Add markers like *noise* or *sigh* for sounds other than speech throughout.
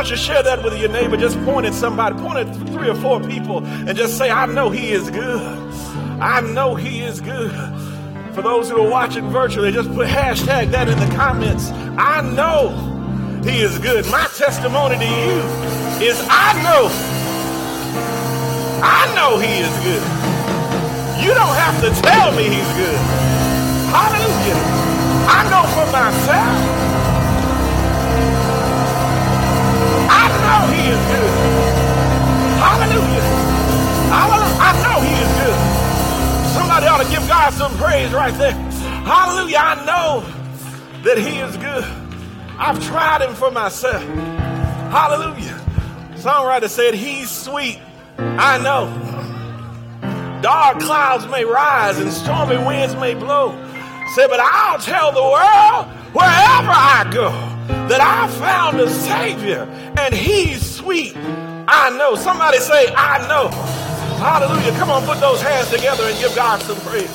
Don't you share that with your neighbor? Just point at somebody, point at three or four people, and just say, I know He is good. I know He is good. For those who are watching virtually, just put hashtag that in the comments. I know He is good. My testimony to you is I know. I know He is good. You don't have to tell me He's good. Hallelujah. I know for myself. Know he is good. Hallelujah. I know he is good. Somebody ought to give God some praise right there. Hallelujah. I know that he is good. I've tried him for myself. Hallelujah. Songwriter said, He's sweet. I know. Dark clouds may rise and stormy winds may blow. Say, but I'll tell the world wherever I go that I found a Savior and He's sweet. I know. Somebody say, I know. Hallelujah. Come on, put those hands together and give God some praise.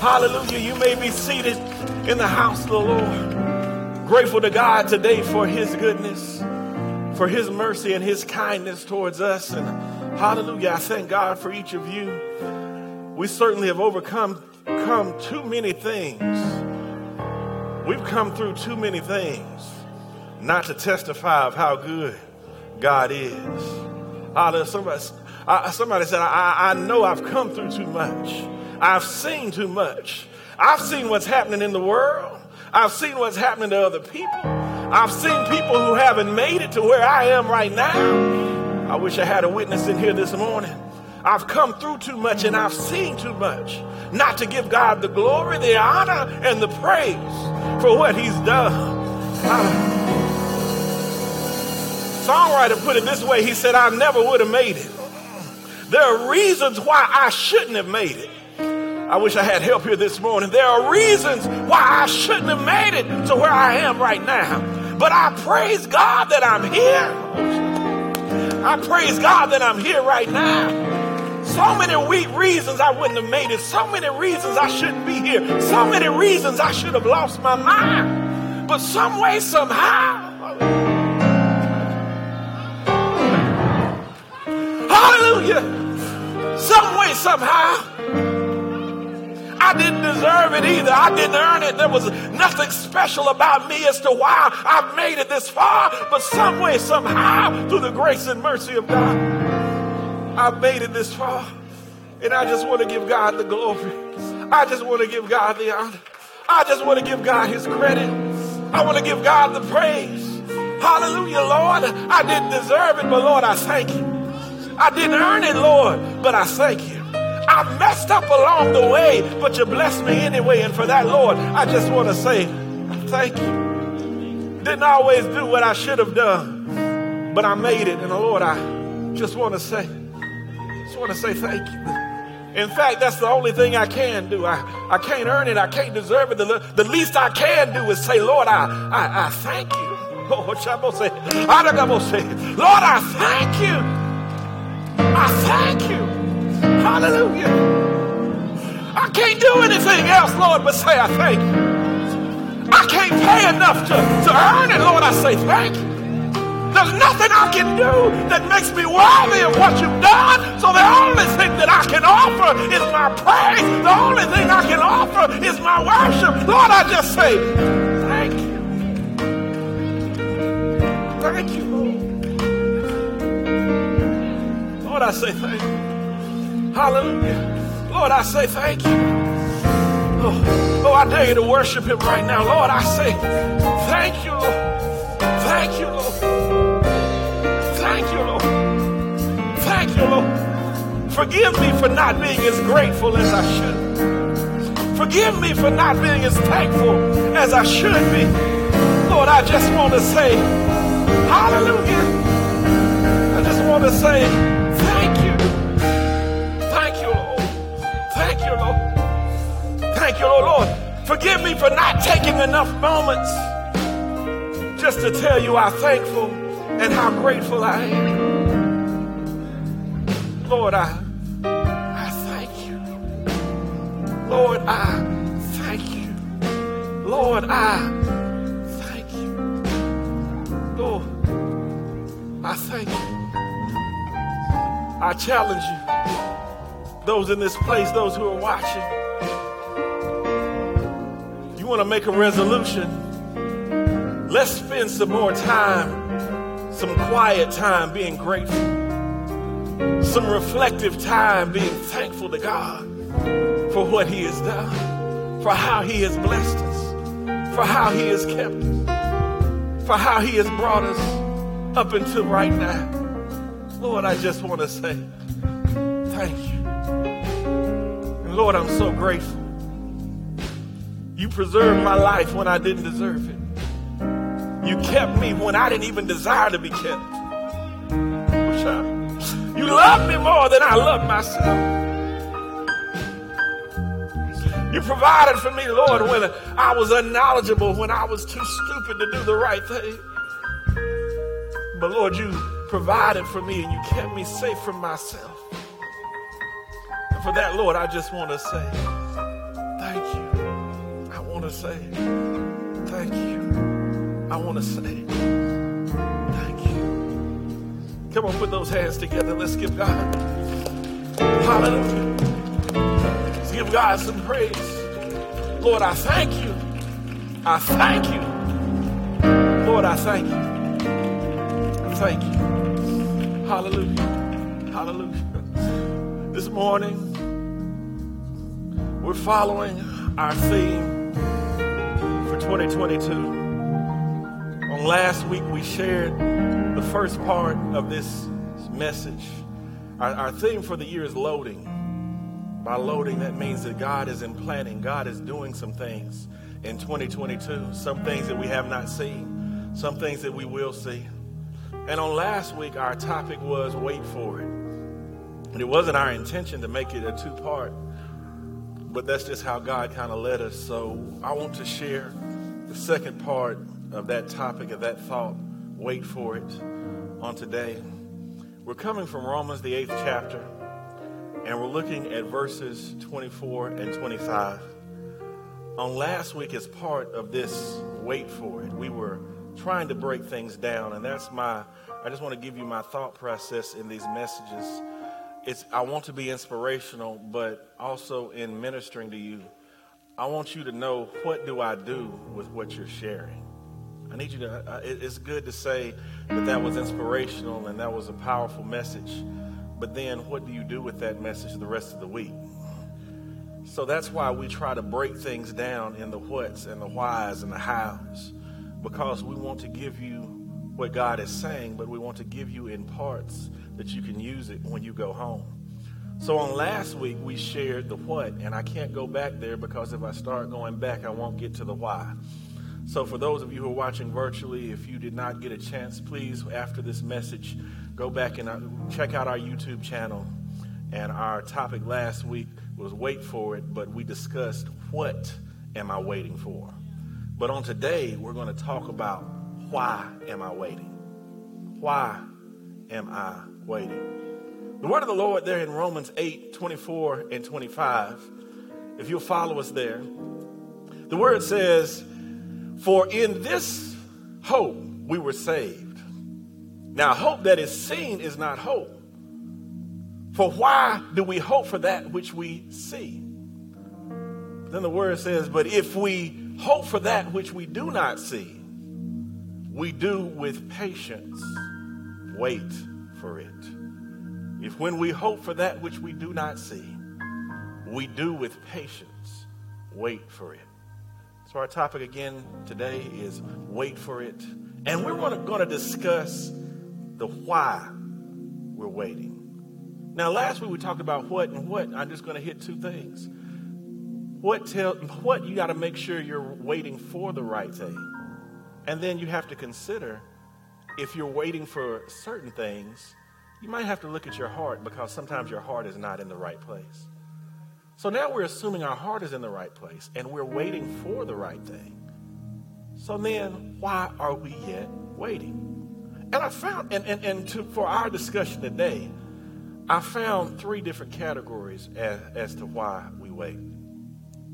Hallelujah. You may be seated in the house of the Lord. Grateful to God today for His goodness, for His mercy and His kindness towards us. And hallelujah. I thank God for each of you. We certainly have overcome come too many things. We've come through too many things not to testify of how good God is. Somebody, somebody said, I, I know I've come through too much. I've seen too much. I've seen what's happening in the world. I've seen what's happening to other people. I've seen people who haven't made it to where I am right now. I wish I had a witness in here this morning. I've come through too much and I've seen too much not to give God the glory, the honor, and the praise for what He's done. Songwriter put it this way he said, I never would have made it. There are reasons why I shouldn't have made it. I wish I had help here this morning. There are reasons why I shouldn't have made it to where I am right now. But I praise God that I'm here. I praise God that I'm here right now. So many weak reasons I wouldn't have made it. So many reasons I shouldn't be here. So many reasons I should have lost my mind. But some way, somehow, somehow, I didn't deserve it either. I didn't earn it. There was nothing special about me as to why I've made it this far. But some way, somehow, through the grace and mercy of God, I've made it this far. And I just want to give God the glory. I just want to give God the honor. I just want to give God his credit. I want to give God the praise. Hallelujah, Lord. I didn't deserve it, but Lord, I thank you. I didn't earn it, Lord, but I thank you. I messed up along the way, but you blessed me anyway. And for that, Lord, I just want to say thank you. Didn't always do what I should have done, but I made it. And Lord, I just want to say, just want to say thank you. In fact, that's the only thing I can do. I, I can't earn it. I can't deserve it. The, the least I can do is say, Lord, I, I, I thank you. *laughs* Lord, I thank you. I thank you. Hallelujah. I can't do anything else, Lord, but say I thank you. I can't pay enough to, to earn it, Lord. I say thank you. There's nothing I can do that makes me worthy of what you've done. So the only thing that I can offer is my praise. The only thing I can offer is my worship. Lord, I just say, thank you. Thank you, Lord. Lord, I say thank you. Hallelujah. Lord, I say thank you. Oh, oh, I dare you to worship him right now. Lord, I say thank you. Thank you, Lord. Thank you, Lord. Thank you, Lord. Forgive me for not being as grateful as I should. Forgive me for not being as thankful as I should be. Lord, I just want to say, hallelujah. I just want to say, Thank you, oh Lord. Forgive me for not taking enough moments just to tell you how thankful and how grateful I am. Lord, I, I thank you. Lord, I thank you. Lord, I thank you. Lord, I thank you. I challenge you, those in this place, those who are watching. You want to make a resolution? Let's spend some more time, some quiet time being grateful, some reflective time being thankful to God for what He has done, for how He has blessed us, for how He has kept us, for how He has brought us up until right now. Lord, I just want to say thank you. And Lord, I'm so grateful. You preserved my life when I didn't deserve it. You kept me when I didn't even desire to be kept. You love me more than I love myself. You provided for me, Lord, when I was unknowledgeable, when I was too stupid to do the right thing. But Lord, you provided for me and you kept me safe from myself. And for that, Lord, I just want to say to say thank you. I want to say thank you. Come on, put those hands together. Let's give God hallelujah. Let's give God some praise. Lord, I thank you. I thank you. Lord, I thank you. Thank you. Hallelujah. Hallelujah. This morning, we're following our theme for 2022. On last week, we shared the first part of this message. Our, our theme for the year is loading. By loading, that means that God is implanting, God is doing some things in 2022, some things that we have not seen, some things that we will see. And on last week, our topic was wait for it. And it wasn't our intention to make it a two part, but that's just how God kind of led us. So I want to share the second part of that topic, of that thought, wait for it, on today. We're coming from Romans, the eighth chapter, and we're looking at verses 24 and 25. On last week, as part of this wait for it, we were trying to break things down. And that's my, I just want to give you my thought process in these messages. It's, I want to be inspirational, but also in ministering to you, I want you to know what do I do with what you're sharing. I need you to, uh, it's good to say that that was inspirational and that was a powerful message, but then what do you do with that message the rest of the week? So that's why we try to break things down in the whats and the whys and the hows because we want to give you what God is saying, but we want to give you in parts that you can use it when you go home. So on last week, we shared the what, and I can't go back there because if I start going back, I won't get to the why. So for those of you who are watching virtually, if you did not get a chance, please, after this message, go back and uh, check out our YouTube channel. And our topic last week was wait for it, but we discussed what am I waiting for? But on today, we're going to talk about why am I waiting? Why am I waiting? The word of the Lord there in Romans 8 24 and 25, if you'll follow us there, the word says, For in this hope we were saved. Now, hope that is seen is not hope. For why do we hope for that which we see? Then the word says, But if we hope for that which we do not see, we do with patience wait for it. If when we hope for that which we do not see, we do with patience wait for it. So, our topic again today is wait for it. And we're going to discuss the why we're waiting. Now, last week we talked about what and what. I'm just going to hit two things what tell what you got to make sure you're waiting for the right thing and then you have to consider if you're waiting for certain things you might have to look at your heart because sometimes your heart is not in the right place so now we're assuming our heart is in the right place and we're waiting for the right thing so then why are we yet waiting and i found and, and, and to, for our discussion today i found three different categories as, as to why we wait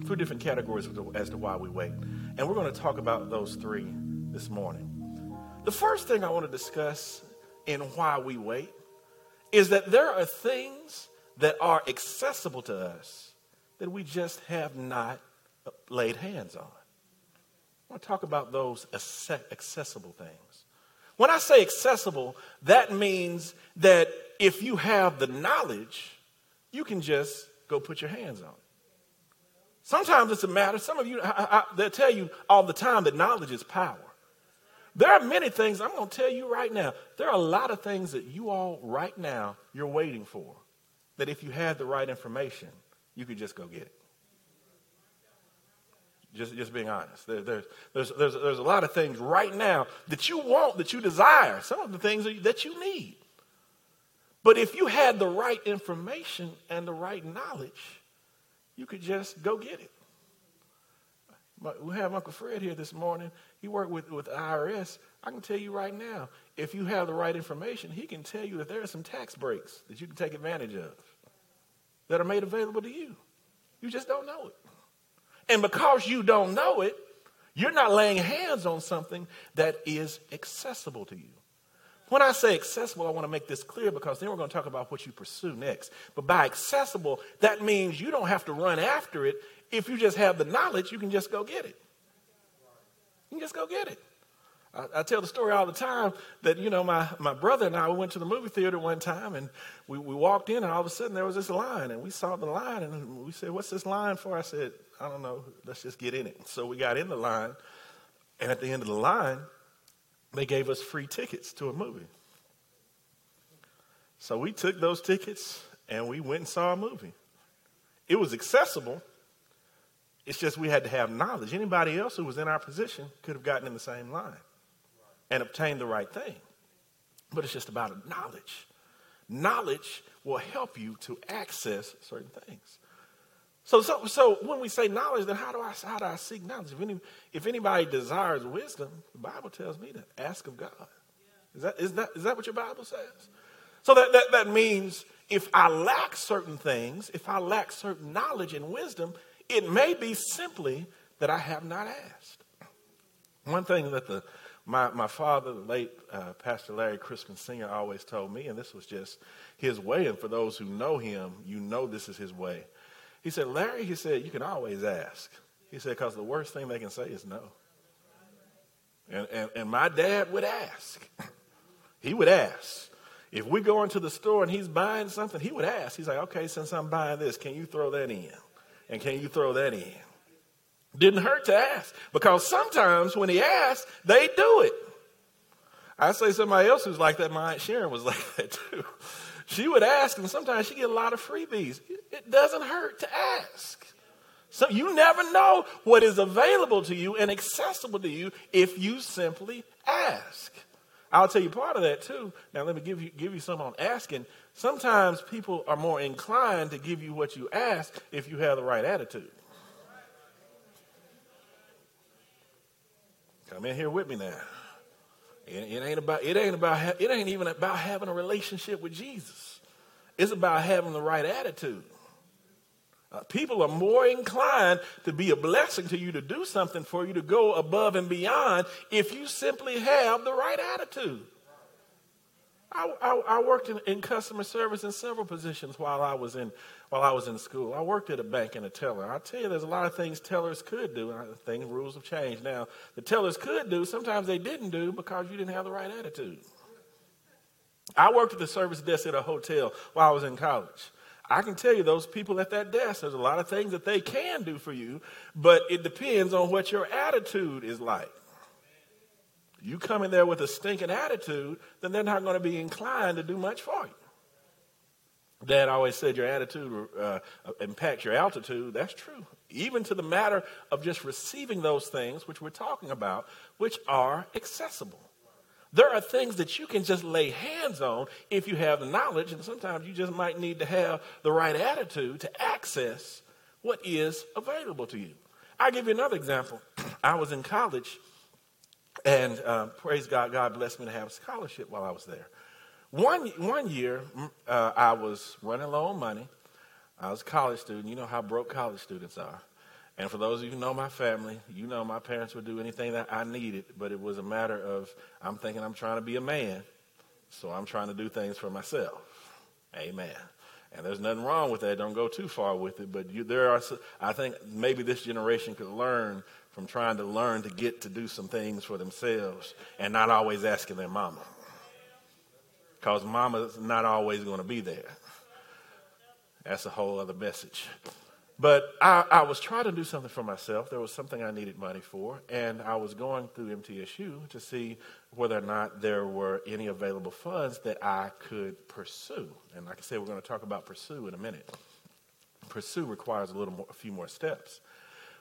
Three different categories as to why we wait. And we're going to talk about those three this morning. The first thing I want to discuss in why we wait is that there are things that are accessible to us that we just have not laid hands on. I want to talk about those accessible things. When I say accessible, that means that if you have the knowledge, you can just go put your hands on. Sometimes it's a matter, some of you, I, I, they'll tell you all the time that knowledge is power. There are many things, I'm going to tell you right now, there are a lot of things that you all right now, you're waiting for, that if you had the right information, you could just go get it. Just, just being honest. There, there's, there's, there's, there's a lot of things right now that you want, that you desire, some of the things that you need. But if you had the right information and the right knowledge, you could just go get it. We have Uncle Fred here this morning. He worked with, with IRS. I can tell you right now, if you have the right information, he can tell you that there are some tax breaks that you can take advantage of that are made available to you. You just don't know it. And because you don't know it, you're not laying hands on something that is accessible to you. When I say accessible, I want to make this clear because then we're going to talk about what you pursue next. But by accessible, that means you don't have to run after it. If you just have the knowledge, you can just go get it. Can just go get it. I, I, tell the story all the time that, you know, my, my brother and I we went to the movie theater one time and we, we walked in and all of a sudden there was this line and we saw the line and we said, What's this line for? I said, I don't know. Let's just get in it. So we got in the line and at the end of the line, they gave us free tickets to a movie. So we took those tickets and we went and saw a movie. It was accessible. It's just we had to have knowledge. Anybody else who was in our position could have gotten in the same line and obtained the right thing. But it's just about knowledge. Knowledge will help you to access certain things. So, so, so when we say knowledge, then how do I how do I seek knowledge? If, any, if anybody desires wisdom, the Bible tells me to ask of God. Is that, is that, is that what your Bible says? So that, that, that means if I lack certain things, if I lack certain knowledge and wisdom, it may be simply that I have not asked. One thing that the my, my father, the late uh, Pastor Larry Crispin Sr., always told me, and this was just his way, and for those who know him, you know this is his way. He said, Larry, he said, you can always ask. He said, because the worst thing they can say is no. And, and, and my dad would ask. *clears throat* he would ask. If we go into the store and he's buying something, he would ask. He's like, okay, since I'm buying this, can you throw that in? And can you throw that in? Didn't hurt to ask because sometimes when he asks, they do it. I say somebody else who's like that, my Aunt Sharon was *laughs* like that too. She would ask, and sometimes she get a lot of freebies. It doesn't hurt to ask. So you never know what is available to you and accessible to you if you simply ask. I'll tell you part of that too. Now let me give you give you some on asking. Sometimes people are more inclined to give you what you ask if you have the right attitude. Come in here with me now. It, ain't about it ain't about it ain't even about having a relationship with Jesus. It's about having the right attitude. Uh, people are more inclined to be a blessing to you to do something for you to go above and beyond if you simply have the right attitude. I, I, I worked in, in, customer service in several positions while I was in while I was in school. I worked at a bank and a teller. I tell you, there's a lot of things tellers could do. I think rules have changed now. The tellers could do. Sometimes they didn't do because you didn't have the right attitude. I worked at the service desk at a hotel while I was in college. I can tell you, those people at that desk, there's a lot of things that they can do for you, but it depends on what your attitude is like. You come in there with a stinking attitude, then they're not going to be inclined to do much for you. Dad always said your attitude uh, impacts your altitude. That's true. Even to the matter of just receiving those things, which we're talking about, which are accessible. There are things that you can just lay hands on if you have the knowledge, and sometimes you just might need to have the right attitude to access what is available to you. I'll give you another example. *clears throat* I was in college, and uh, praise God, God blessed me to have a scholarship while I was there. One, one year, uh, I was running low on money. I was a college student. You know how broke college students are. And for those of you who know my family, you know my parents would do anything that I needed, but it was a matter of I'm thinking I'm trying to be a man, So I'm trying to do things for myself. Amen. And there's nothing wrong with that. Don't go too far with it. But you, there are, I think maybe this generation could learn from trying to learn to get to do some things for themselves and not always asking their mama. Because mama's not always going to be there. That's a whole other message. But I, I, was trying to do something for myself. There was something I needed money for, and I was going through MTSU to see whether or not there were any available funds that I could pursue. And like I said, we're going to talk about pursue in a minute. Pursue requires a little more, a few more steps.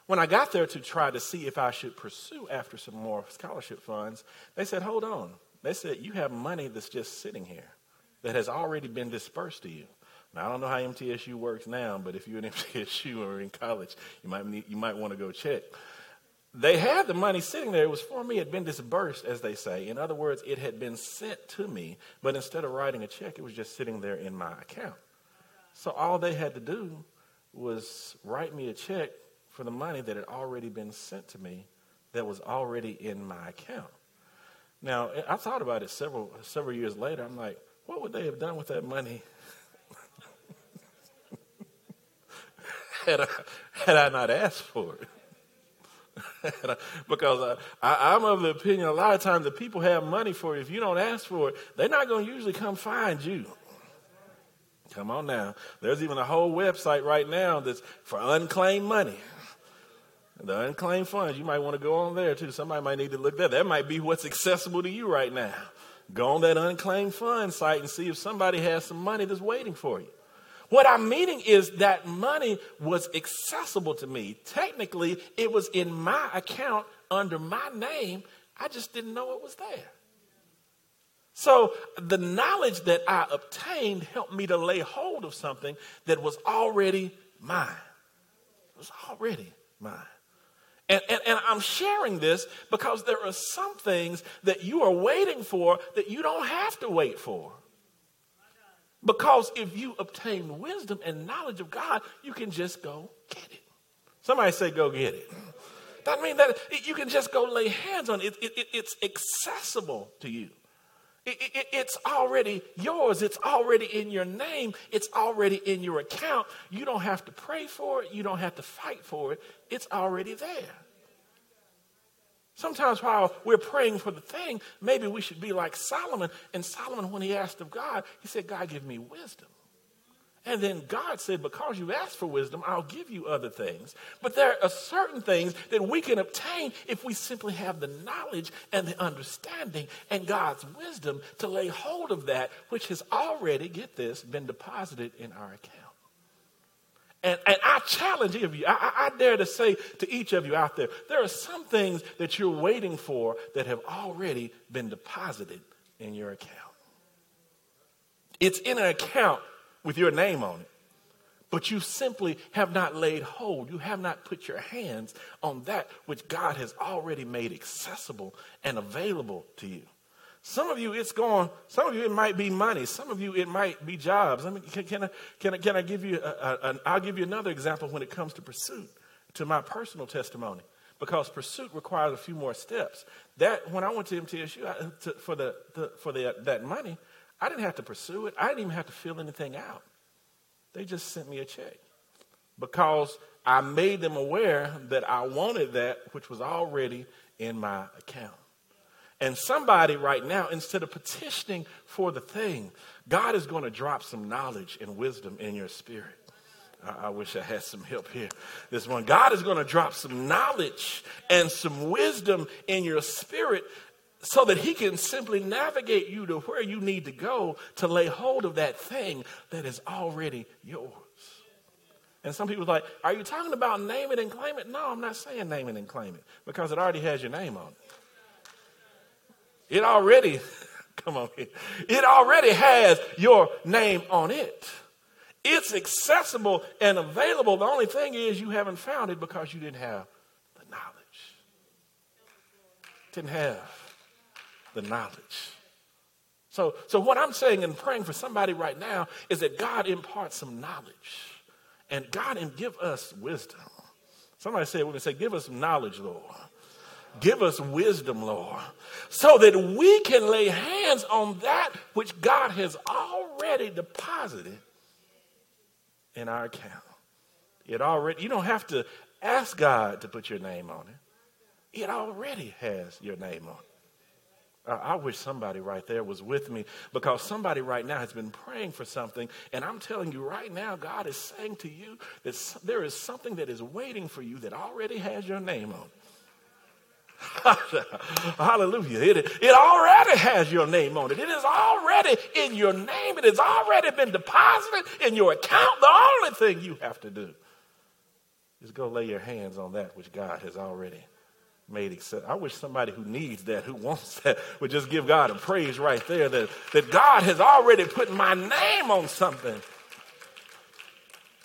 When I got there to try to see if I should pursue after some more scholarship funds, they said, "Hold on." They said, "You have money that's just sitting here that has already been dispersed to you." Now, I don't know how MTSU works now, but if you're in *laughs* MTSU or in college, you might, need, you might want to go check. They had the money sitting there. It was for me. It had been disbursed, as they say. In other words, it had been sent to me, but instead of writing a check, it was just sitting there in my account. So all they had to do was write me a check for the money that had already been sent to me that was already in my account. Now, I thought about it several several years later. I'm like, what would they have done with that money *laughs* had I, had I not asked for it. *laughs* because I, am of the opinion a lot of times that people have money for it. If you don't ask for it, they're not going to usually come find you. Come on now. There's even a whole website right now that's for unclaimed money. The unclaimed funds, you might want to go on there too. Somebody might need to look there. That might be what's accessible to you right now. Go on that unclaimed fund site and see if somebody has some money that's waiting for you. What I'm meaning is that money was accessible to me. Technically, it was in my account under my name. I just didn't know it was there. So the knowledge that I obtained helped me to lay hold of something that was already mine. It was already mine. And, and, and, I'm sharing this because there are some things that you are waiting for that you don't have to wait for. Because if you obtain wisdom and knowledge of God, you can just go get it. Somebody say, go get it. That means that you can just go lay hands on it. it, it it's accessible to you. It, it's already yours. It's already in your name. It's already in your account. You don't have to pray for it. You don't have to fight for it. It's already there. Sometimes while we're praying for the thing, maybe we should be like Solomon. And Solomon, when he asked of God, he said, God, give me wisdom. And then God said, Because you asked for wisdom, I'll give you other things. But there are certain things that we can obtain if we simply have the knowledge and the understanding and God's wisdom to lay hold of that which has already, get this, been deposited in our account. And, and I challenge each of you, I, I dare to say to each of you out there, there are some things that you're waiting for that have already been deposited in your account. It's in an account with your name on it, but you simply have not laid hold. You have not put your hands on that which God has already made accessible and available to you. Some of you, it's gone. Some of you, it might be money. Some of you, it might be jobs. I mean, can, can, I, can, I, can I give you, I'll give you another example when it comes to pursuit, to my personal testimony, because pursuit requires a few more steps. That, when I went to MTSU I, to, for, the, the, for the, that money, I didn't have to pursue it. I didn't even have to fill anything out. They just sent me a check because I made them aware that I wanted that, which was already in my account. And somebody right now, instead of petitioning for the thing, God is going to drop some knowledge and wisdom in your spirit. I, wish I had some help here. This one, God is going to drop some knowledge and some wisdom in your spirit so that he can simply navigate you to where you need to go to lay hold of that thing that is already yours. And some people are like, Are you talking about name it and claim it? No, I'm not saying name it and claim it because it already has your name on it. It already, *laughs* come on here, it already has your name on it. It's accessible and available. The only thing is you haven't found it because you didn't have the knowledge. Didn't have the knowledge. So, so what I'm saying and praying for somebody right now is that God imparts some knowledge and God and give us wisdom. Somebody say, we say, give us knowledge, Lord. Give us wisdom, Lord, so that we can lay hands on that which God has already deposited in our account. It already, you don't have to ask God to put your name on it. It already has your name on it. I wish somebody right there was with me because somebody right now has been praying for something. And I'm telling you right now, God is saying to you that there is something that is waiting for you that already has your name on it. *laughs* Hallelujah. It, it already has your name on it. It is already in your name. It has already been deposited in your account. The only thing you have to do is go lay your hands on that which God has already made accept. I wish somebody who needs that, who wants that, would just give God a praise right there that, that God has already put my name on something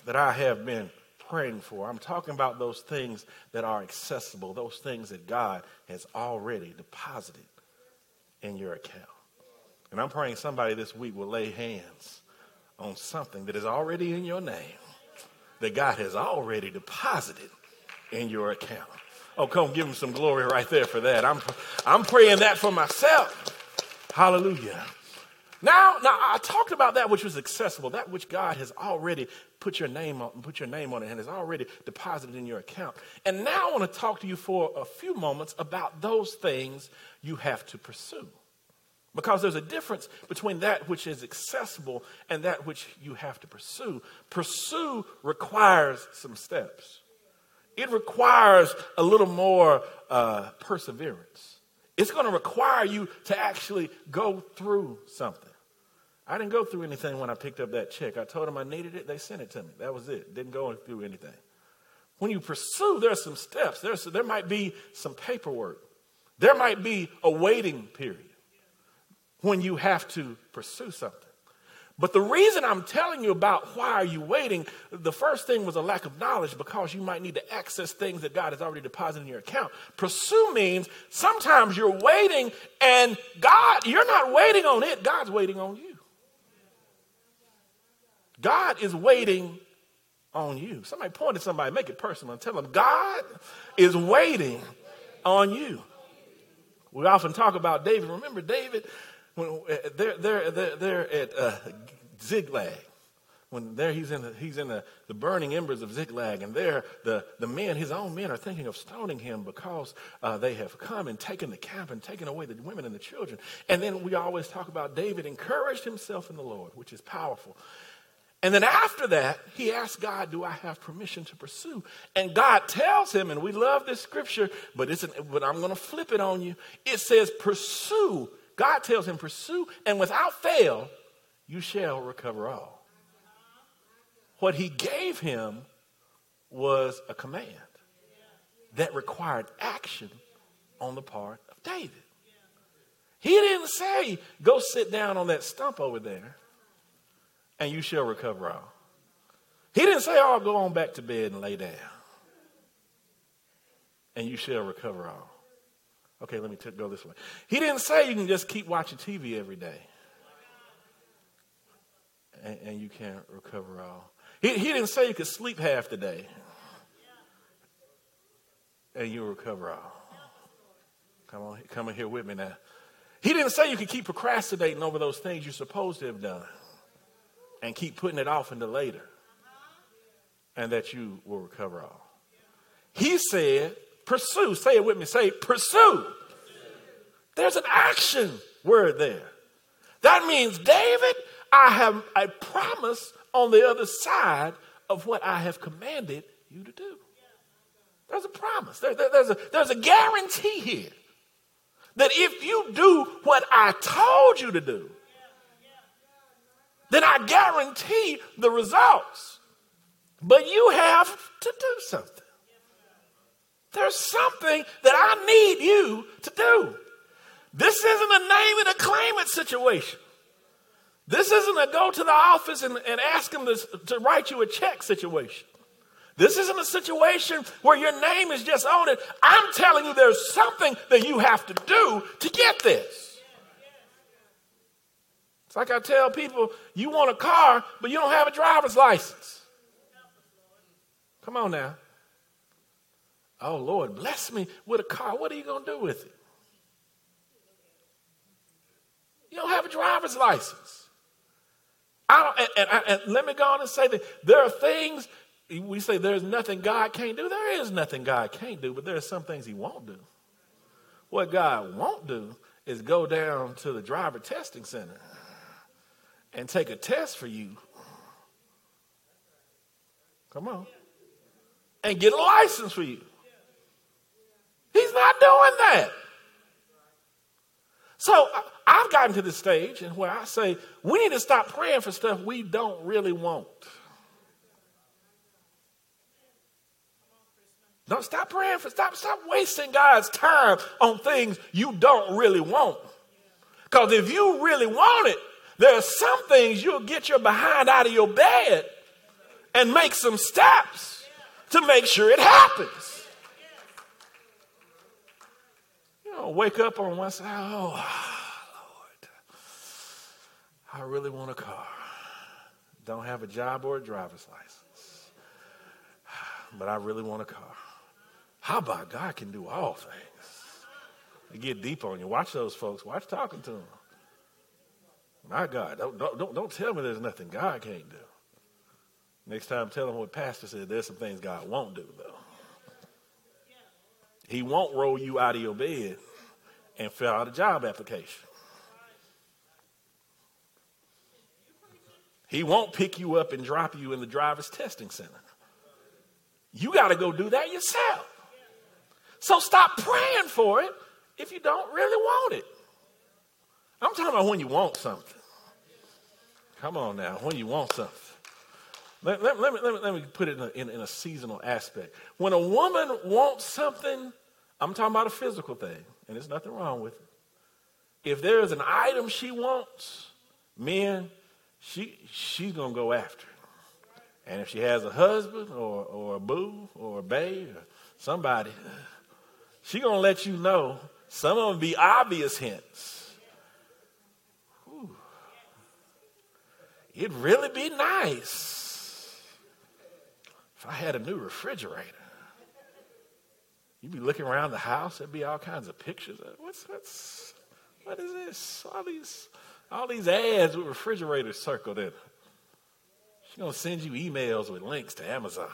that I have been praying for. I'm talking about those things that are accessible, those things that God has already deposited in your account. And I'm praying somebody this week will lay hands on something that is already in your name that God has already deposited in your account. Oh, come give him some glory right there for that. I'm, I'm praying that for myself. Hallelujah. Now, now I talked about that which was accessible, that which God has already put your name on, put your name on it, and has already deposited in your account. And now I want to talk to you for a few moments about those things you have to pursue. Because there's a difference between that which is accessible and that which you have to pursue. Pursue requires some steps it requires a little more uh, perseverance. It's going to require you to actually go through something. I didn't go through anything when I picked up that check. I told them I needed it, they sent it to me. That was it. Didn't go through anything. When you pursue, there are some steps. There's, there might be some paperwork. There might be a waiting period when you have to pursue something. But the reason I'm telling you about why are you waiting, the first thing was a lack of knowledge because you might need to access things that God has already deposited in your account. Pursue means sometimes you're waiting and God, you're not waiting on it, God's waiting on you. God is waiting on you. Somebody point at somebody, make it personal, and tell them God is waiting on you. We often talk about David. Remember David? When uh, they're, they're, they're, they're at uh, Ziklag. When there he's in, the, he's in the, the burning embers of Ziklag, and there the, the men, his own men, are thinking of stoning him because uh, they have come and taken the camp and taken away the women and the children. And then we always talk about David encouraged himself in the Lord, which is powerful. And then after that, he asked God, Do I have permission to pursue? And God tells him, and we love this scripture, but, it's an, but I'm going to flip it on you. It says, Pursue God tells him, Pursue, and without fail, you shall recover all. What he gave him was a command that required action on the part of David. He didn't say, Go sit down on that stump over there and you shall recover all. He didn't say, Oh, go on back to bed and lay down and you shall recover all. Okay, let me t- go this way. He didn't say you can just keep watching TV every day and, and you can't recover all. He, he didn't say you could sleep half the day and you'll recover all. Come on, come on here with me now. He didn't say you could keep procrastinating over those things you're supposed to have done and keep putting it off until later and that you will recover all. He said Pursue. Say it with me. Say, pursue. There's an action word there. That means, David, I have a promise on the other side of what I have commanded you to do. There's a promise. There, there, there's, a, there's a guarantee here that if you do what I told you to do, then I guarantee the results. But you have to do something. There's something that I need you to do. This isn't a name it a claim it situation. This isn't a go to the office and, and ask them to, to write you a check situation. This isn't a situation where your name is just on it. I'm telling you, there's something that you have to do to get this. It's like I tell people, you want a car, but you don't have a driver's license. Come on now. Oh, Lord, bless me with a car. What are you going to do with it? You don't have a driver's license. I don't, and, and, and let me go on and say that there are things we say there's nothing God can't do. There is nothing God can't do, but there are some things He won't do. What God won't do is go down to the driver testing center and take a test for you. Come on. And get a license for you. Doing that. So I've gotten to the stage and where I say we need to stop praying for stuff we don't really want. Don't stop praying for stop stop wasting God's time on things you don't really want. Because if you really want it, there are some things you'll get your behind out of your bed and make some steps to make sure it happens. Know, wake up on side, oh Lord, I really want a car. Don't have a job or a driver's license. But I really want a car. How about God can do all things? They get deep on you. Watch those folks. Watch talking to them. My God, don't, don't, don't tell me there's nothing God can't do. Next time, tell them what Pastor said. There's some things God won't do, though. He won't roll you out of your bed and fill out a job application. He won't pick you up and drop you in the driver's testing center. You got to go do that yourself. So stop praying for it if you don't really want it. I'm talking about when you want something. Come on now, when you want something. Let, let, let, me, let, me, let me put it in a, in, in a seasonal aspect. When a woman wants something, I'm talking about a physical thing, and there's nothing wrong with it. If there is an item she wants, men, she, she's to go after it. And if she has a husband or, or a boo or a babe or somebody, she gonna let you know. Some of them be obvious hints. Whew. It'd really be nice if I had a new refrigerator. You'd be looking around the house, there'd be all kinds of pictures. What's what's what is this? All these all these ads with refrigerators circled in. She's gonna send you emails with links to Amazon.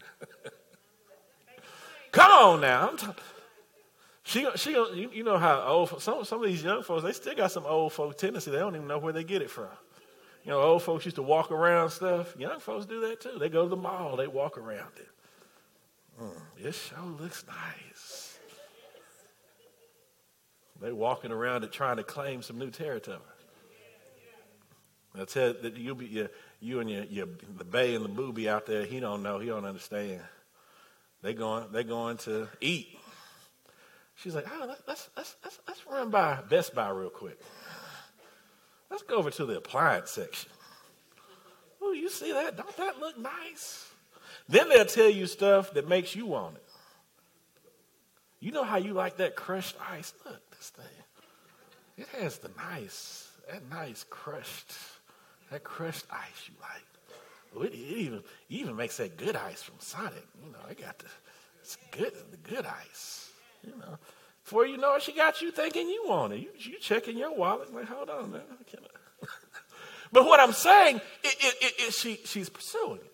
*laughs* Come on now. She, she, you know how old some some of these young folks they still got some old folk tendency. They don't even know where they get it from. You know, old folks used to walk around stuff. Young folks do that too. They go to the mall, they walk around it. Mm, this show looks nice. They walking around it trying to claim some new territory. I tell that you be you, you and your, your the bay and the booby out there. He don't know. He don't understand. They going, they going to eat. She's like, oh, let's, let's, let's, let's run by Best Buy real quick. Let's go over to the appliance section. Oh, you see that? Don't that look nice? Then they'll tell you stuff that makes you want it. You know how you like that crushed ice? Look, this thing. It has the nice, that nice crushed, that crushed ice you like. Oh, it, it even it even makes that good ice from Sonic. You know, I got the it's good the good ice. You know, before you know it, she got you thinking you want it. You, you checking your wallet like, hold on, man. *laughs* but what I'm saying, is she she's pursuing it.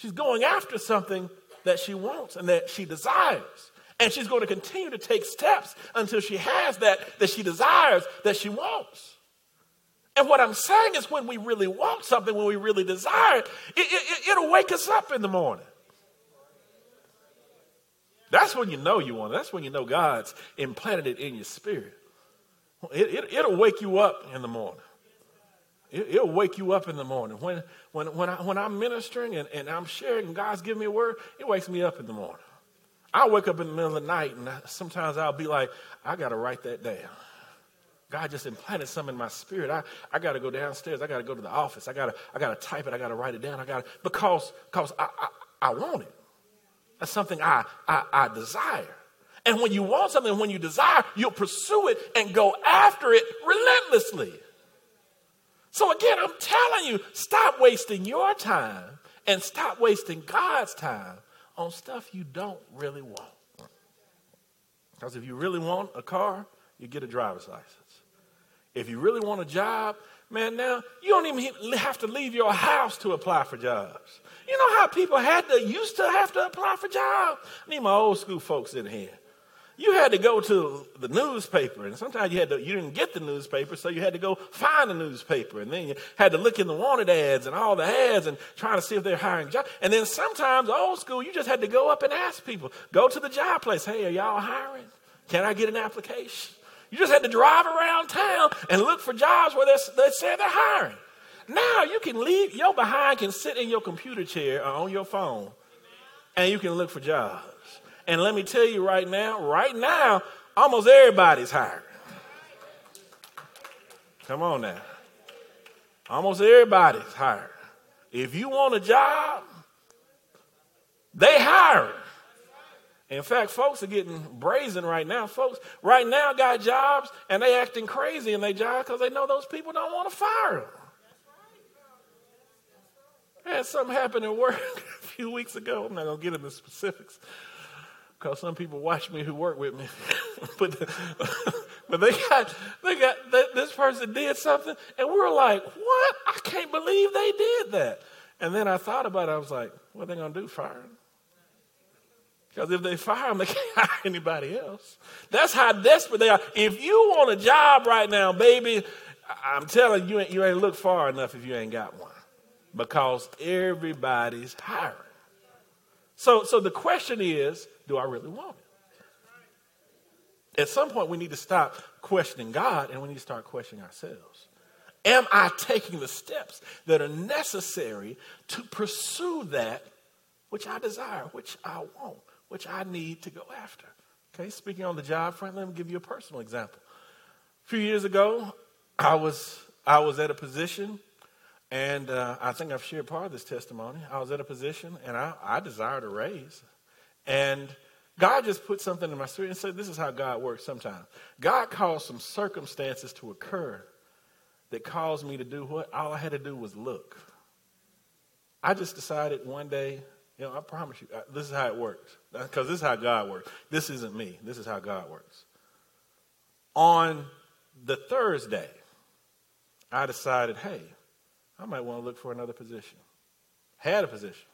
She's going after something that she wants and that she desires. And she's going to continue to take steps until she has that that she desires, that she wants. And what I'm saying is, when we really want something, when we really desire it, it, it will wake us up in the morning. That's when you know you want it. That's when you know God's implanted it in your spirit. It, it, wake you up in the morning. It, will wake you up in the morning. When, when, when, I, when I'm ministering and, and I'm sharing and God's giving me a word, it wakes me up in the morning. I wake up in the middle of the night and sometimes I'll be like, I got to write that down. God just implanted something in my spirit. I, I got to go downstairs. I got to go to the office. I got to I got to type it. I got to write it down. I got to because because I, I, I want it. That's something I, I I desire. And when you want something, when you desire, you'll pursue it and go after it relentlessly. So again, I'm telling you, stop wasting your time and stop wasting God's time on stuff you don't really want. Because if you really want a car, you get a driver's license. If you really want a job, man, now you don't even have to leave your house to apply for jobs. You know how people had to used to have to apply for jobs? I need my old school folks in here you had to go to the newspaper, and sometimes you had to, you didn't get the newspaper, so you had to go find the newspaper, and then you had to look in the wanted ads and all the ads and try to see if they're hiring jobs. And then sometimes old school, you just had to go up and ask people, go to the job place, hey, are y'all hiring? Can I get an application? You just had to drive around town and look for jobs where they say they're hiring. Now you can leave, your behind can sit in your computer chair or on your phone, and you can look for jobs. And let me tell you right now, right now, almost everybody's hiring. Come on now. Almost everybody's hiring. If you want a job, they hire. In fact, folks are getting brazen right now. Folks right now got jobs and they acting crazy in their job because they know those people don't want to fire them. Had something happen at work *laughs* a few weeks ago. I'm not going to get into specifics because some people watch me who work with me. *laughs* but, *laughs* but they got, they got, this person did something, and we were like, what? I can't believe they did that. And then I thought about it. I was like, what are they going to do? Fire them? Because if they fire them, they *laughs* can't hire anybody else. That's how desperate they are. If you want a job right now, baby, I'm telling you, you ain't look far enough if you ain't got one. Because everybody's hiring. So, so the question is, do I really want it? At some point, we need to stop questioning God and we need to start questioning ourselves. Am I taking the steps that are necessary to pursue that which I desire, which I want, which I need to go after? Okay, speaking on the job front, let me give you a personal example. A few years ago, I was I was at a position, and uh, I think I've shared part of this testimony. I was at a position, and I, I desired a raise. And God just put something in my spirit and said, This is how God works sometimes. God caused some circumstances to occur that caused me to do what? All I had to do was look. I just decided one day, you know, I promise you, this is how it works. Because this is how God works. This isn't me. This is how God works. On the Thursday, I decided, hey, I might want to look for another position. Had a position.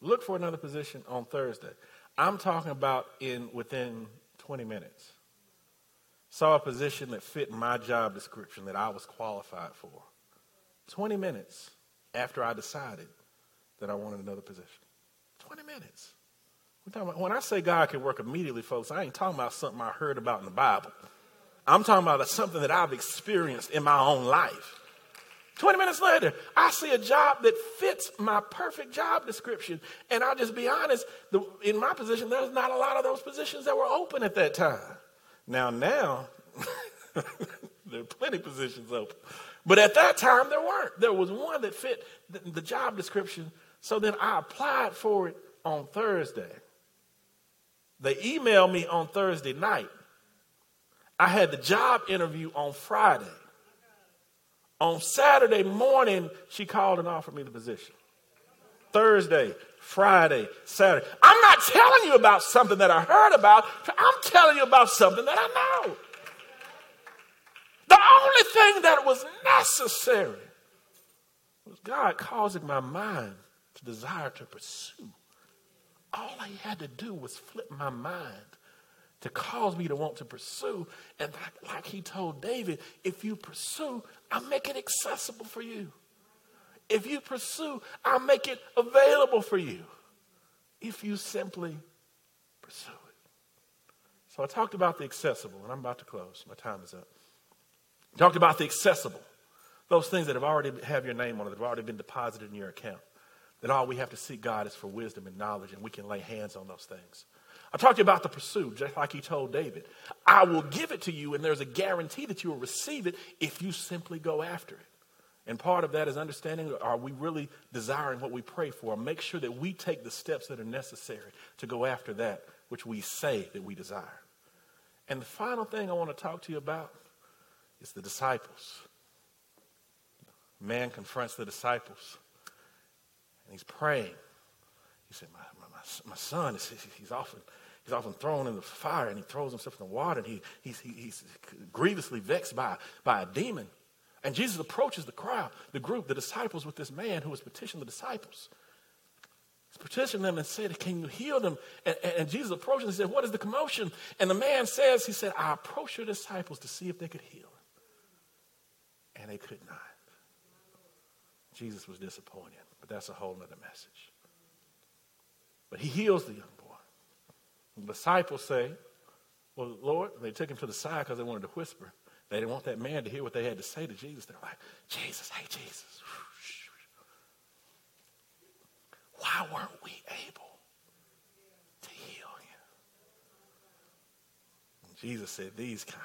Look for another position on Thursday. I'm talking about in within 20 minutes. Saw a position that fit my job description that I was qualified for. 20 minutes after I decided that I wanted another position. 20 minutes. About, when I say God can work immediately, folks, I ain't talking about something I heard about in the Bible. I'm talking about something that I've experienced in my own life. 20 minutes later, I see a job that fits my perfect job description. And I'll just be honest, the, in my position, there's not a lot of those positions that were open at that time. Now, now, *laughs* there are plenty of positions open. But at that time, there weren't. There was one that fit the, the job description. So then I applied for it on Thursday. They emailed me on Thursday night. I had the job interview on Friday. On Saturday morning, she called and offered me the position. Thursday, Friday, Saturday. I'm not telling you about something that I heard about. I'm telling you about something that I know. The only thing that was necessary was God causing my mind to desire to pursue. All I had to do was flip my mind to cause me to want to pursue. And like he told David, if you pursue, I'll make it accessible for you. If you pursue, I'll make it available for you. If you simply pursue it. So I talked about the accessible, and I'm about to close. My time is up. I talked about the accessible. Those things that have already have your name on it, that have already been deposited in your account. That all we have to seek God is for wisdom and knowledge, and we can lay hands on those things. I talked to you about the pursuit, just like he told David. I will give it to you, and there's a guarantee that you will receive it if you simply go after it. And part of that is understanding are we really desiring what we pray for? Make sure that we take the steps that are necessary to go after that which we say that we desire. And the final thing I want to talk to you about is the disciples. Man confronts the disciples, and he's praying. He said, My, my, my, son, he's, often, he's often thrown in the fire and he throws himself in the water and he, he's, he, he's grievously vexed by, by a demon. And Jesus approaches the crowd, the group, the disciples with this man who has petitioned the disciples. He's petitioned them and said, Can you heal them? And, and, and Jesus approached and said, What is the commotion? And the man says, He said, I approached your disciples to see if they could heal. And they could not. Jesus was disappointed, but that's a whole other message. But he heals the young. The disciples say, Well, Lord, they took him to the side because they wanted to whisper. They didn't want that man to hear what they had to say to Jesus. They're like, Jesus, hey, Jesus. Why weren't we able to heal him? And Jesus said, These kind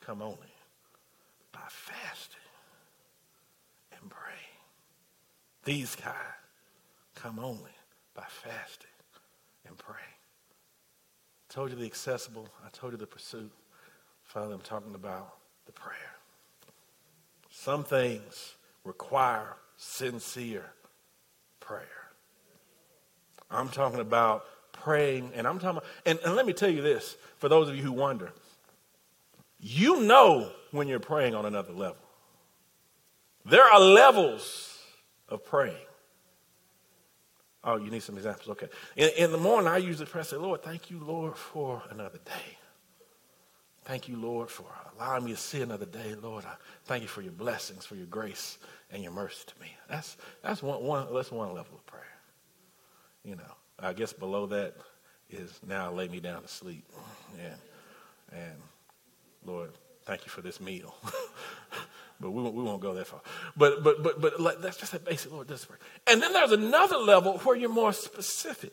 come only by fasting and praying. These kind come only by fasting and praying. I told you the accessible, I told you the pursuit. Finally, I'm talking about the prayer. Some things require sincere prayer. I'm talking about praying, and I'm talking about, and, and let me tell you this for those of you who wonder, you know when you're praying on another level. There are levels of praying. Oh, you need some examples? Okay. In, in the morning, I usually pray, and say, Lord, thank you, Lord, for another day. Thank you, Lord, for allowing me to see another day. Lord, I thank you for your blessings, for your grace and your mercy to me. That's, that's, one, one, that's one level of prayer. You know, I guess below that is now lay me down to sleep. And, and Lord, thank you for this meal. *laughs* but we won't, we won't go that far. But, but, but, but like, that's just a basic Lord, prayer. And then there's another level where you're more specific.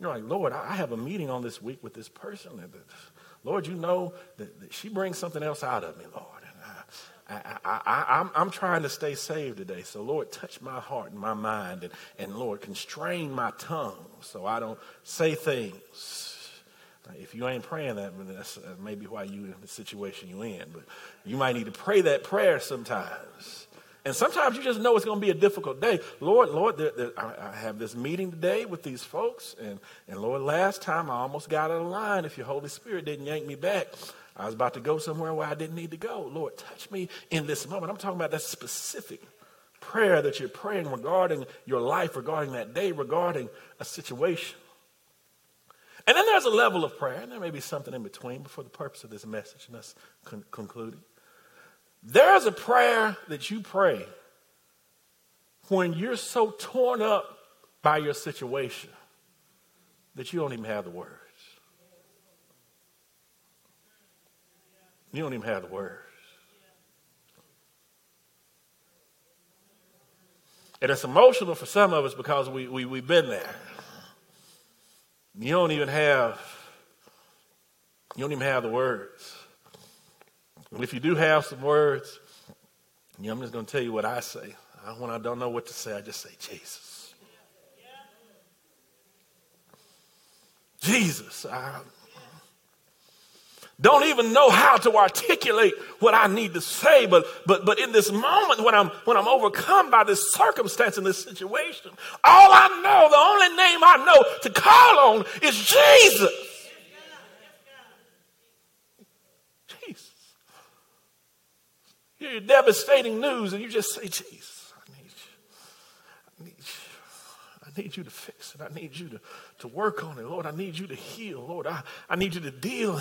You're like, Lord, I have a meeting on this week with this person. Lord, you know that, that she brings something else out of me, Lord. I, I, I, I'm, trying to stay saved today. So, Lord, touch my heart and my mind. And, and Lord, constrain my tongue so I don't say things. If you ain't praying that, that's uh, maybe why you in the situation you in. But you might need to pray that prayer sometimes. And sometimes you just know it's going to be a difficult day. Lord, Lord, there, there, I, I, have this meeting today with these folks. And, and Lord, last time I almost got out of line if your Holy Spirit didn't yank me back. I was about to go somewhere where I didn't need to go. Lord, touch me in this moment. I'm talking about that specific prayer that you're praying regarding your life, regarding that day, regarding a situation. And then there's a level of prayer, and there may be something in between, but for the purpose of this message, and us con- concluding. There's a prayer that you pray when you're so torn up by your situation that you don't even have the words. You don't even have the words. And it's emotional for some of us because we, we, we've been there. You don't even have, you don't even have the words. And if you do have some words, I'm just going to tell you what I say. When I don't know what to say, I just say, Jesus. Jesus. I don't even know how to articulate what I need to say, but, but, but in this moment when I'm, when I'm overcome by this circumstance and this situation, all I know, the only name I know to call on is Jesus. Jesus. You hear devastating news and you just say, Jesus, I need you. I need you. I need you to fix it. I need you to, to work on it. Lord, I need you to heal. Lord, I, I need you to deal.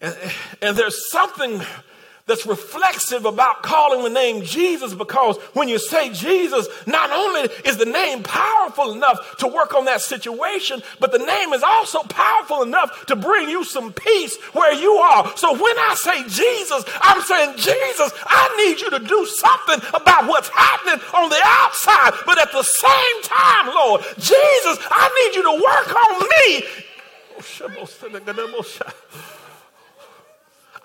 And, and there's something that's reflexive about calling the name Jesus because when you say Jesus, not only is the name powerful enough to work on that situation, but the name is also powerful enough to bring you some peace where you are. So when I say Jesus, I'm saying, Jesus, I need you to do something about what's happening on the outside. But at the same time, Lord, Jesus, I need you to work on me. Oh,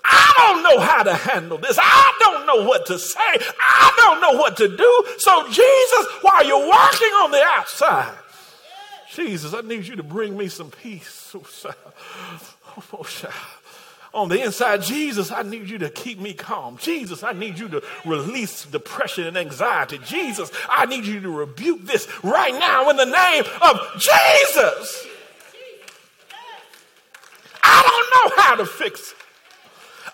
I don't know how to handle this. I don't know what to say. I don't know what to do. So, Jesus, while you're working on the outside, Jesus, I need you to bring me some peace. Oh, oh on the inside, Jesus, I need you to keep me calm. Jesus, I need you to release depression and anxiety. Jesus, I need you to rebuke this right now in the name of Jesus. I don't know how to fix it.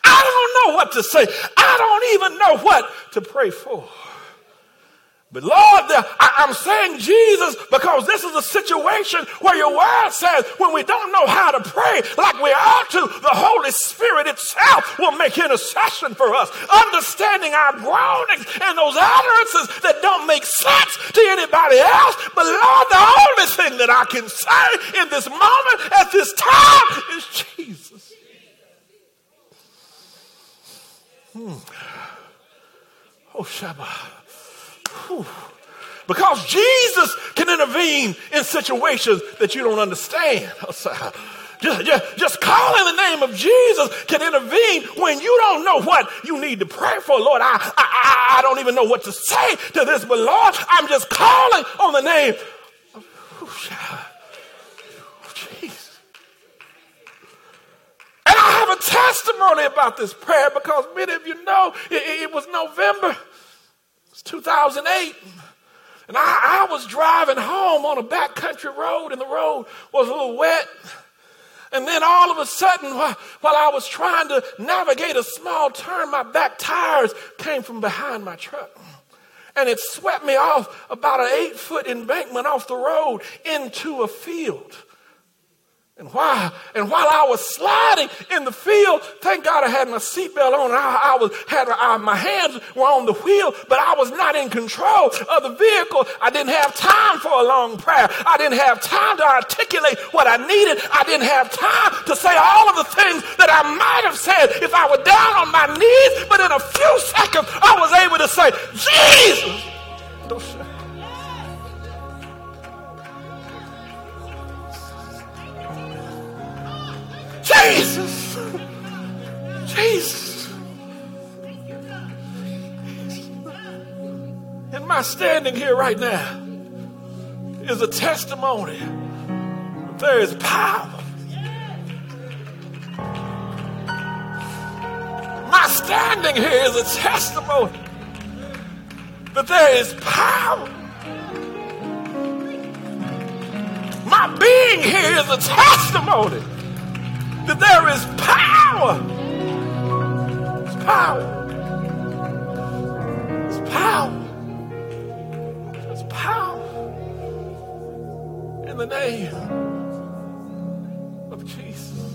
I don't know what to say. I don't even know what to pray for. But Lord, I, am saying Jesus because this is a situation where your word says when we don't know how to pray like we ought to, the Holy Spirit itself will make intercession for us, understanding our groanings and those utterances that don't make sense to anybody else. But Lord, the only thing that I can say in this moment at this time is Jesus. Hmm. Oh, shabach. Because Jesus can intervene in situations that you don't understand. *laughs* Just, just, just calling the name of Jesus can intervene when you don't know what you need to pray for. Lord, I, I, I don't even know what to say to this, but Lord, I'm just calling on the name of Jesus. And I have a testimony about this prayer because many of you know it, it was November it's 2008. And I, I was driving home on a backcountry road, and the road was a little wet. And then all of a sudden, while, while I was trying to navigate a small turn, my back tires came from behind my truck. And it swept me off about an eight foot embankment off the road into a field. And while, and while I was sliding in the field, thank God I had my seatbelt on. I, I was had I, my hands were on the wheel, but I was not in control of the vehicle. I didn't have time for a long prayer. I didn't have time to articulate what I needed. I didn't have time to say all of the things that I might have said if I were down on my knees. But in a few seconds, I was able to say, "Jesus." Jesus. Jesus. And my standing here right now is a testimony that there is power. My standing here is a testimony that there is power. My being here is a testimony that there is power. It's power. It's power. It's power in the name of Jesus.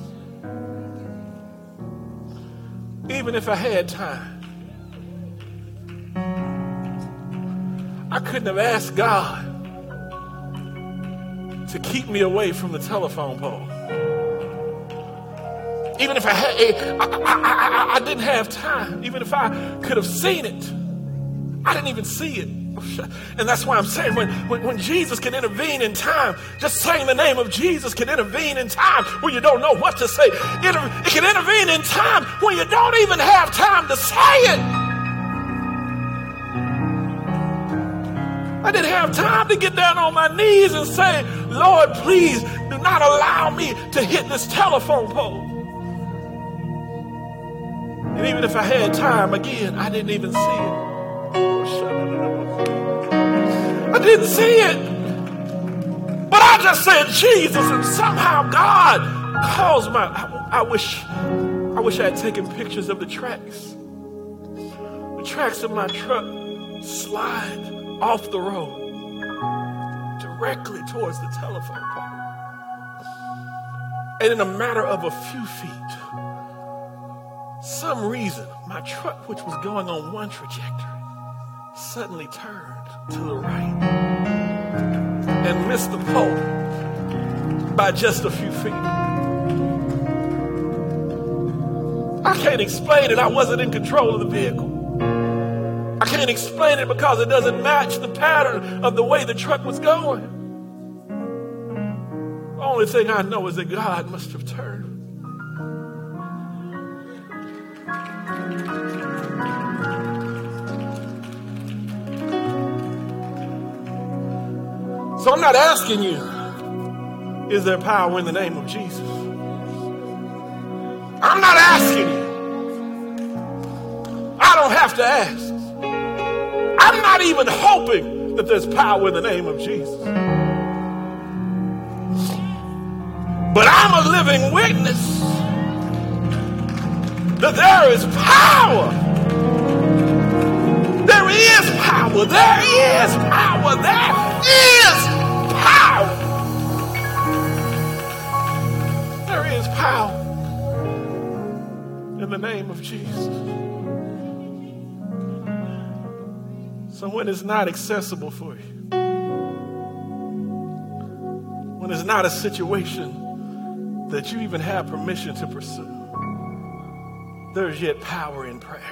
Even if I had time, I couldn't have asked God to keep me away from the telephone pole. Even if I had, eh, I, I, I, I didn't have time. Even if I could have seen it, I didn't even see it. *laughs* And that's why I'm saying when, when, when, Jesus can intervene in time, just saying the name of Jesus can intervene in time when you don't know what to say. It, it can intervene in time when you don't even have time to say it. I didn't have time to get down on my knees and say, Lord, please do not allow me to hit this telephone pole. And even if I had time, again, I didn't even see it. I didn't see it. But I just said Jesus, and somehow God caused my. I, I wish, I wish I had taken pictures of the tracks. The tracks of my truck slide off the road directly towards the telephone pole. And in a matter of a few feet, some reason, my truck, which was going on one trajectory, suddenly turned to the right and missed the pole by just a few feet. I can't explain it. I wasn't in control of the vehicle. I can't explain it because it doesn't match the pattern of the way the truck was going. The only thing I know is that God must have turned. So I'm not asking you, is there power in the name of Jesus? I'm not asking you. I don't have to ask. I'm not even hoping that there's power in the name of Jesus. But I'm a living witness that there is power. There is power. There is power. There is power. There is power in the name of Jesus. So when it's not accessible for you, when it's not a situation that you even have permission to pursue, there's yet power in prayer.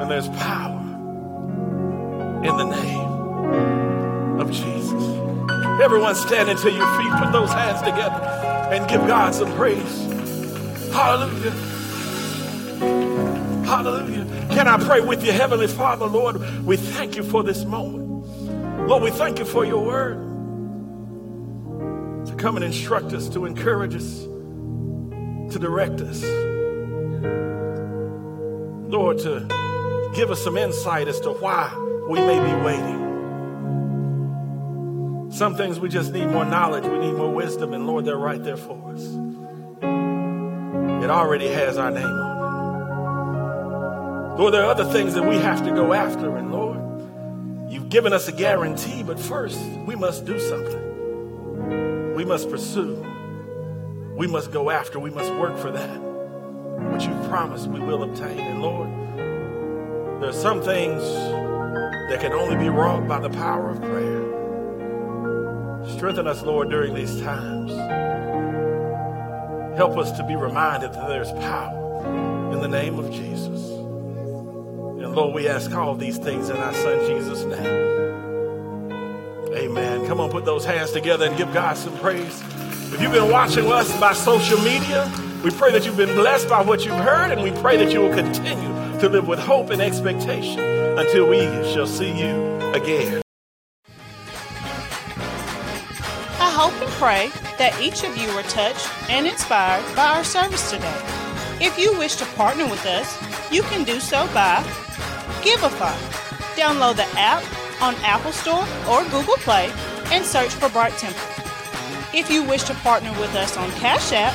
And there's power in the name of Jesus. Everyone standing to your feet, put those hands together and give God some praise. Hallelujah. Hallelujah. Can I pray with you, Heavenly Father, Lord? We thank you for this moment. Lord, we thank you for your word to come and instruct us, to encourage us, to direct us. Lord, to give us some insight as to why we may be waiting. Some things we just need more knowledge, we need more wisdom, and Lord, they're right there for us. It already has our name on it. Lord, there are other things that we have to go after, and Lord, you've given us a guarantee, but first, we must do something. We must pursue. We must go after. We must work for that. What you've promised we will obtain. And Lord, there are some things that can only be wrought by the power of prayer. Strengthen us, Lord, during these times. Help us to be reminded that there's power in the name of Jesus. And Lord, we ask all these things in our Son Jesus' name. Amen. Come on, put those hands together and give God some praise. If you've been watching us by social media, we pray that you've been blessed by what you've heard, and we pray that you will continue to live with hope and expectation until we shall see you again. I hope and pray that each of you were touched and inspired by our service today. If you wish to partner with us, you can do so by Givelify. Download the app on Apple Store or Google Play and search for Bright Temple. If you wish to partner with us on Cash App,